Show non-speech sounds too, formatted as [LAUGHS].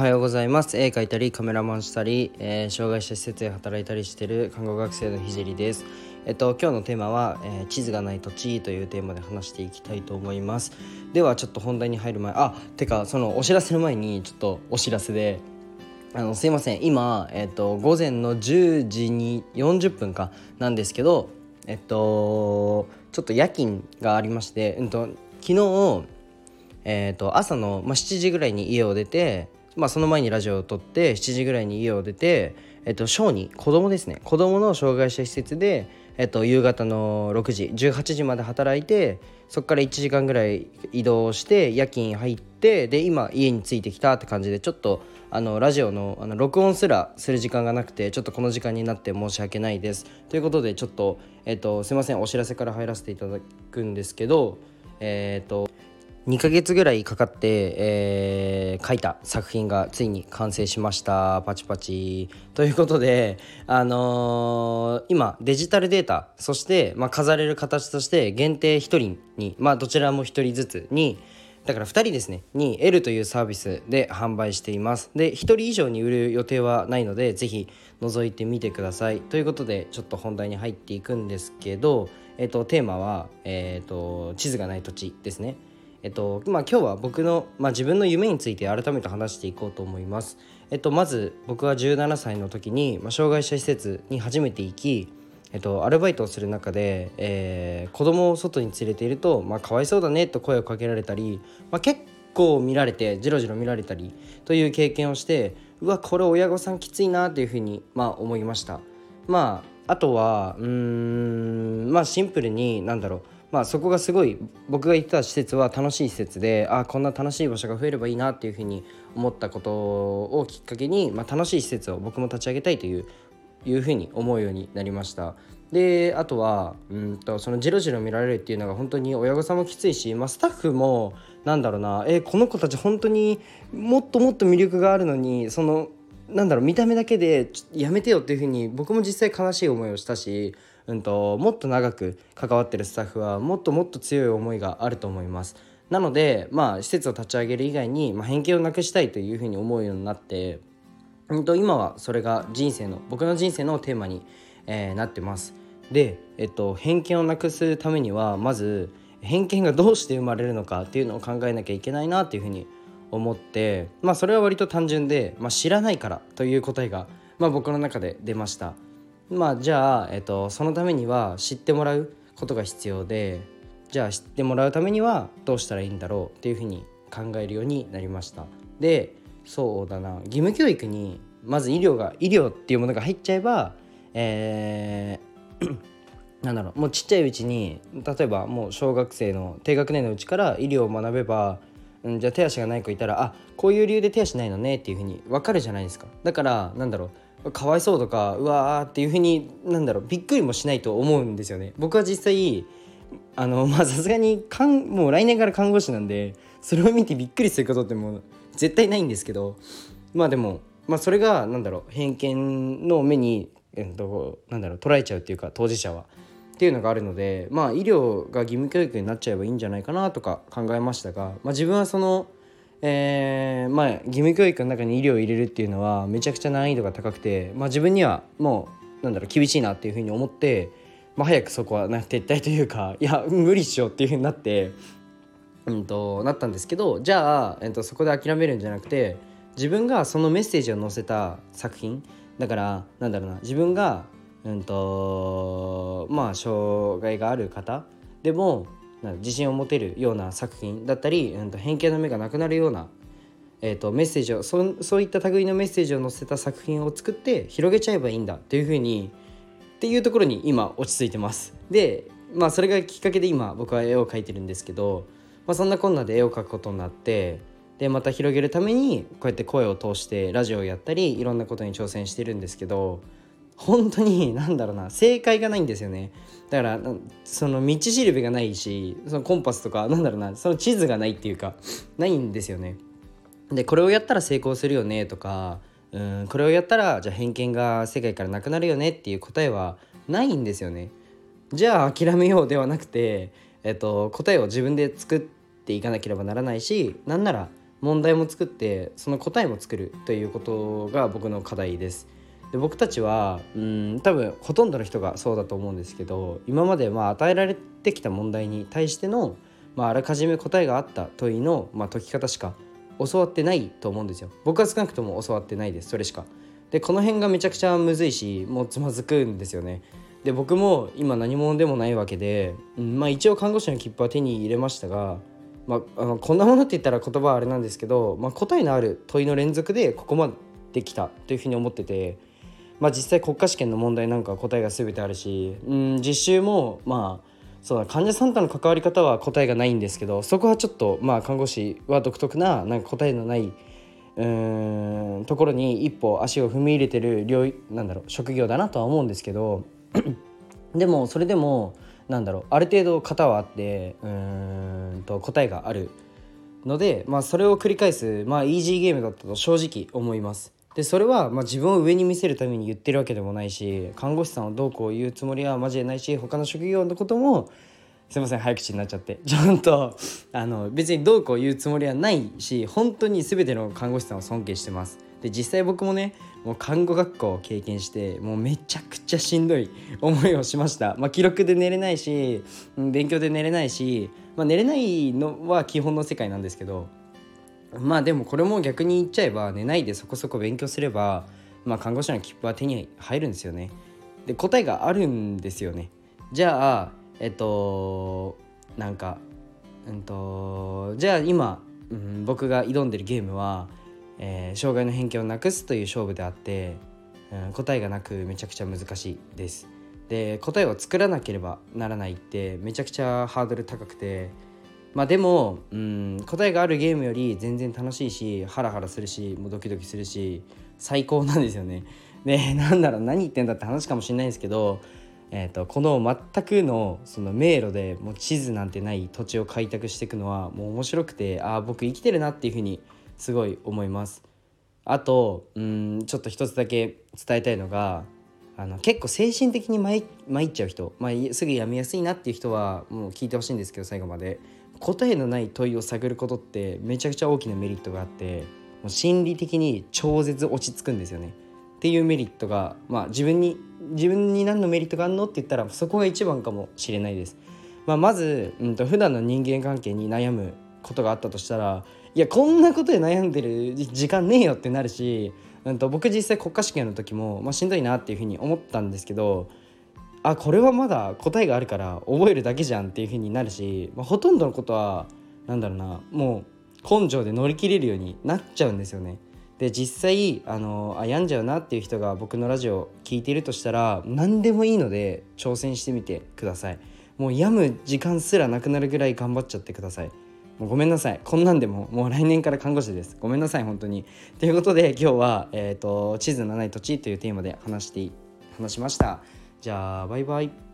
はようございます。絵描いたりカメラマンしたり、えー、障害者施設で働いたりしている看護学生のひじりです。えっと今日のテーマは、えー、地図がない土地というテーマで話していきたいと思います。ではちょっと本題に入る前あてかそのお知らせの前にちょっとお知らせであのすいません。今、えっと、午前の10時に40分かなんですけどえっとちょっと夜勤がありまして、えっと、昨日、えっと、朝の、まあ、7時ぐらいに家を出てまあ、その前にラジオを撮って7時ぐらいに家を出て、えっと、小児子供ですね。子供の障害者施設で、えっと、夕方の6時18時まで働いてそこから1時間ぐらい移動して夜勤入ってで今家に着いてきたって感じでちょっとあのラジオのあの録音すらする時間がなくてちょっとこの時間になって申し訳ないです。ということでちょっと、えっと、すいません。お知らせから入らせていただくんですけどえっと2ヶ月ぐらいかかって、えー、書いた作品がついに完成しました。パチパチ。ということで、あのー、今デジタルデータそして、まあ、飾れる形として限定1人に、まあ、どちらも1人ずつにだから2人ですねに L というサービスで販売しています。で1人以上に売る予定はないのでぜひ覗いてみてください。ということでちょっと本題に入っていくんですけど、えっと、テーマは、えっと、地図がない土地ですね。えっとまあ、今日は僕の、まあ、自分の夢について改めて話していこうと思います。えっと、まず僕は17歳の時に、まあ、障害者施設に初めて行き、えっと、アルバイトをする中で、えー、子供を外に連れていると、まあ、かわいそうだねと声をかけられたり、まあ、結構見られてじろじろ見られたりという経験をしてうわこれ親御さんきついなっていうふうに、まあ、思いました。まあ、あとはうんまあシンプルになんだろうまあ、そこがすごい僕が行った施設は楽しい施設であこんな楽しい場所が増えればいいなっていうふうに思ったことをきっかけに、まあ、楽しい施設を僕も立ち上げたいといういうふうに思うようになりました。であとはうんとそのジロジロ見られるっていうのが本当に親御さんもきついし、まあ、スタッフもなんだろうなえこの子たち本当にもっともっと魅力があるのにそのなんだろう見た目だけでやめてよっていうふうに僕も実際悲しい思いをしたしうんと、もっと長く関わってるスタッフはもっともっと強い思いがあると思います。なので、まあ、施設を立ち上げる以外に、まあ、偏見をなくしたいというふうに思うようになって、うんと、今はそれが人生の僕の人生のテーマに、えー、なってます。で、えっと、偏見をなくすためにはまず偏見がどうして生まれるのかっていうのを考えなきゃいけないなっていうふうに思ってまあそれは割と単純で、まあ、知らないからという答えが、まあ、僕の中で出ました。まあじゃあ、えっと、そのためには知ってもらうことが必要でじゃあ知ってもらうためにはどうしたらいいんだろうっていうふうに考えるようになりました。でそうだな。義務教育にまず医療が医療っていうものが入っちゃえばえー [CLEARS THROAT] なんだろう。もうちっちゃいうちに例えばもう小学生の低学年のうちから医療を学べば、うん、じゃあ手足がない子いたらあこういう理由で手足ないのねっていうふうに分かるじゃないですか。だからなんだろう。かわいそうとかうわーっていうふうになんだろうびっくりもしないと思うんですよね。僕は実際あの [LAUGHS] まあさすがにかんもう来年から看護師なんでそれを見てびっくりすることってもう絶対ないんですけどまあでも、まあ、それがなんだろう偏見の目に、えっと、なんだろう捉えちゃうっていうか当事者は。っていうのがあるのでまあ医療が義務教育になっちゃえばいいんじゃないかなとか考えましたが、まあ、自分はそのえー、まあ義務教育の中に医療を入れるっていうのはめちゃくちゃ難易度が高くて、まあ、自分にはもうなんだろう厳しいなっていうふうに思って、まあ、早くそこはな撤退というか [LAUGHS] いや無理しようっていうふうになって、うんと、なったんですけどじゃあ、えーと、そこで諦めるんじゃなくて自分がそのメッセージを載せた作品だからなんだろうな自分が、うんとまあ、障害がある方でも自信を持てるような作品だったり、うん、と偏見の目がなくなるような、えー、とメッセージをそそういった類のメッセージを載せた作品を作って広げちゃえばいいんだっていうふうにっていうところに今落ち着いてます。でまあそれがきっかけで今僕は絵を描いてるんですけど、まあ、そんなこんなで絵を描くことになってでまた広げるためにこうやって声を通してラジオをやったりいろんなことに挑戦してるんですけど本当に何だろうな正解がないんですよね。だからその道しるべがないしそのコンパスとかなんだろうなその地図がないっていうかないんですよね。でこれをやったら成功するよねとかうんこれをやったらじゃあ偏見が世界からなくなるよねっていう答えはないんですよね。じゃあ諦めようではなくて、えっと、答えを自分で作っていかなければならないしなんなら問題も作ってその答えも作るということが僕の課題です。で僕たちはうん多分ほとんどの人がそうだと思うんですけど今までまあ与えられてきた問題に対しての、まあ、あらかじめ答えがあった問いの、まあ、解き方しか教わってないと思うんですよ。僕は少なくとも教わってないですそれしか。でこの辺がめちゃくちゃむずいしもうつまずくんですよね。で僕も今何者でもないわけで、うん、まあ一応看護師の切符は手に入れましたが、まあ、あのこんなものって言ったら言葉はあれなんですけど、まあ、答えのある問いの連続でここまで来たというふうに思ってて、まあ、実際国家試験の問題なんか答えが全てあるし、うん、実習もまあそう患者さんとの関わり方は答えがないんですけどそこはちょっとまあ看護師は独特ななんか答えのないうんところに一歩足を踏み入れてる領なんだろう職業だなとは思うんですけど [CLEARS THROAT] でもそれでもなんだろうある程度型はあってうんと答えがあるので、まあ、それを繰り返す、まあ、イージーゲームだったと正直思います。でそれは、まあ、自分を上に見せるために言ってるわけでもないし看護師さんをどうこう言うつもりはマジでないし他の職業のこともすいません早口になっちゃってちゃんとあの別にどうこう言うつもりはないし本当に全ての看護師さんを尊敬してます。で実際僕もねもう看護学校を経験してもうめちゃくちゃしんどい [LAUGHS] 思いをしました、まあ、記録で寝れないし勉強で寝れないし、まあ、寝れないのは基本の世界なんですけどまあでもこれも逆に言っちゃえば寝ないでそこそこ勉強すれば、まあ、看護師の切符は手に入るんですよねで答えがあるんですよねじゃあえっとなんかうんとじゃあ今、うん、僕が挑んでるゲームはえー、障害の偏見をなくすという勝負であって、うん、答えがなくめちゃくちゃ難しいです。で答えを作らなければならないってめちゃくちゃハードル高くてまあでも、うん、答えがあるゲームより全然楽しいしハラハラするしもうドキドキするし最高なんですよね。[LAUGHS] でなんだろう何言ってんだって話かもしれないんですけど、えーと、この全くのその迷路でもう地図なんてない土地を開拓していくのはもう面白くてああ僕生きてるなっていうふうにすごい思いますあとうんちょっと一つだけ伝えたいのがあの結構精神的に参っちゃう人、まあ、すぐやめやすいなっていう人はもう聞いてほしいんですけど最後まで答えのない問いを探ることってめちゃくちゃ大きなメリットがあってもう心理的に超絶落ち着くんですよねっていうメリットが、まあ、自分に自分に何のメリットがあるのって言ったらそこが一番かもしれないです。まあ、まず、うんと、普段の人間関係に悩むことがあったとしたらいやこんなことで悩んでる時間ねえよってなるし、うん、と僕実際国家試験の時も、まあ、しんどいなっていうふうに思ったんですけどあこれはまだ答えがあるから覚えるだけじゃんっていうふうになるし、まあ、ほとんどのことはなんだろうなもう根性で乗り切れるようになっちゃうんですよね。で実際あのあ病んじゃうなっていう人が僕のラジオ聞いているとしたら何でもいいので挑戦してみてください。もう病む時間すらなくなるぐらい頑張っちゃってください。もうごめんなさい。こんなんでももう来年から看護師です。ごめんなさい本当に。ということで今日は、えーと「地図のない土地」というテーマで話して話しました。じゃあバイバイ。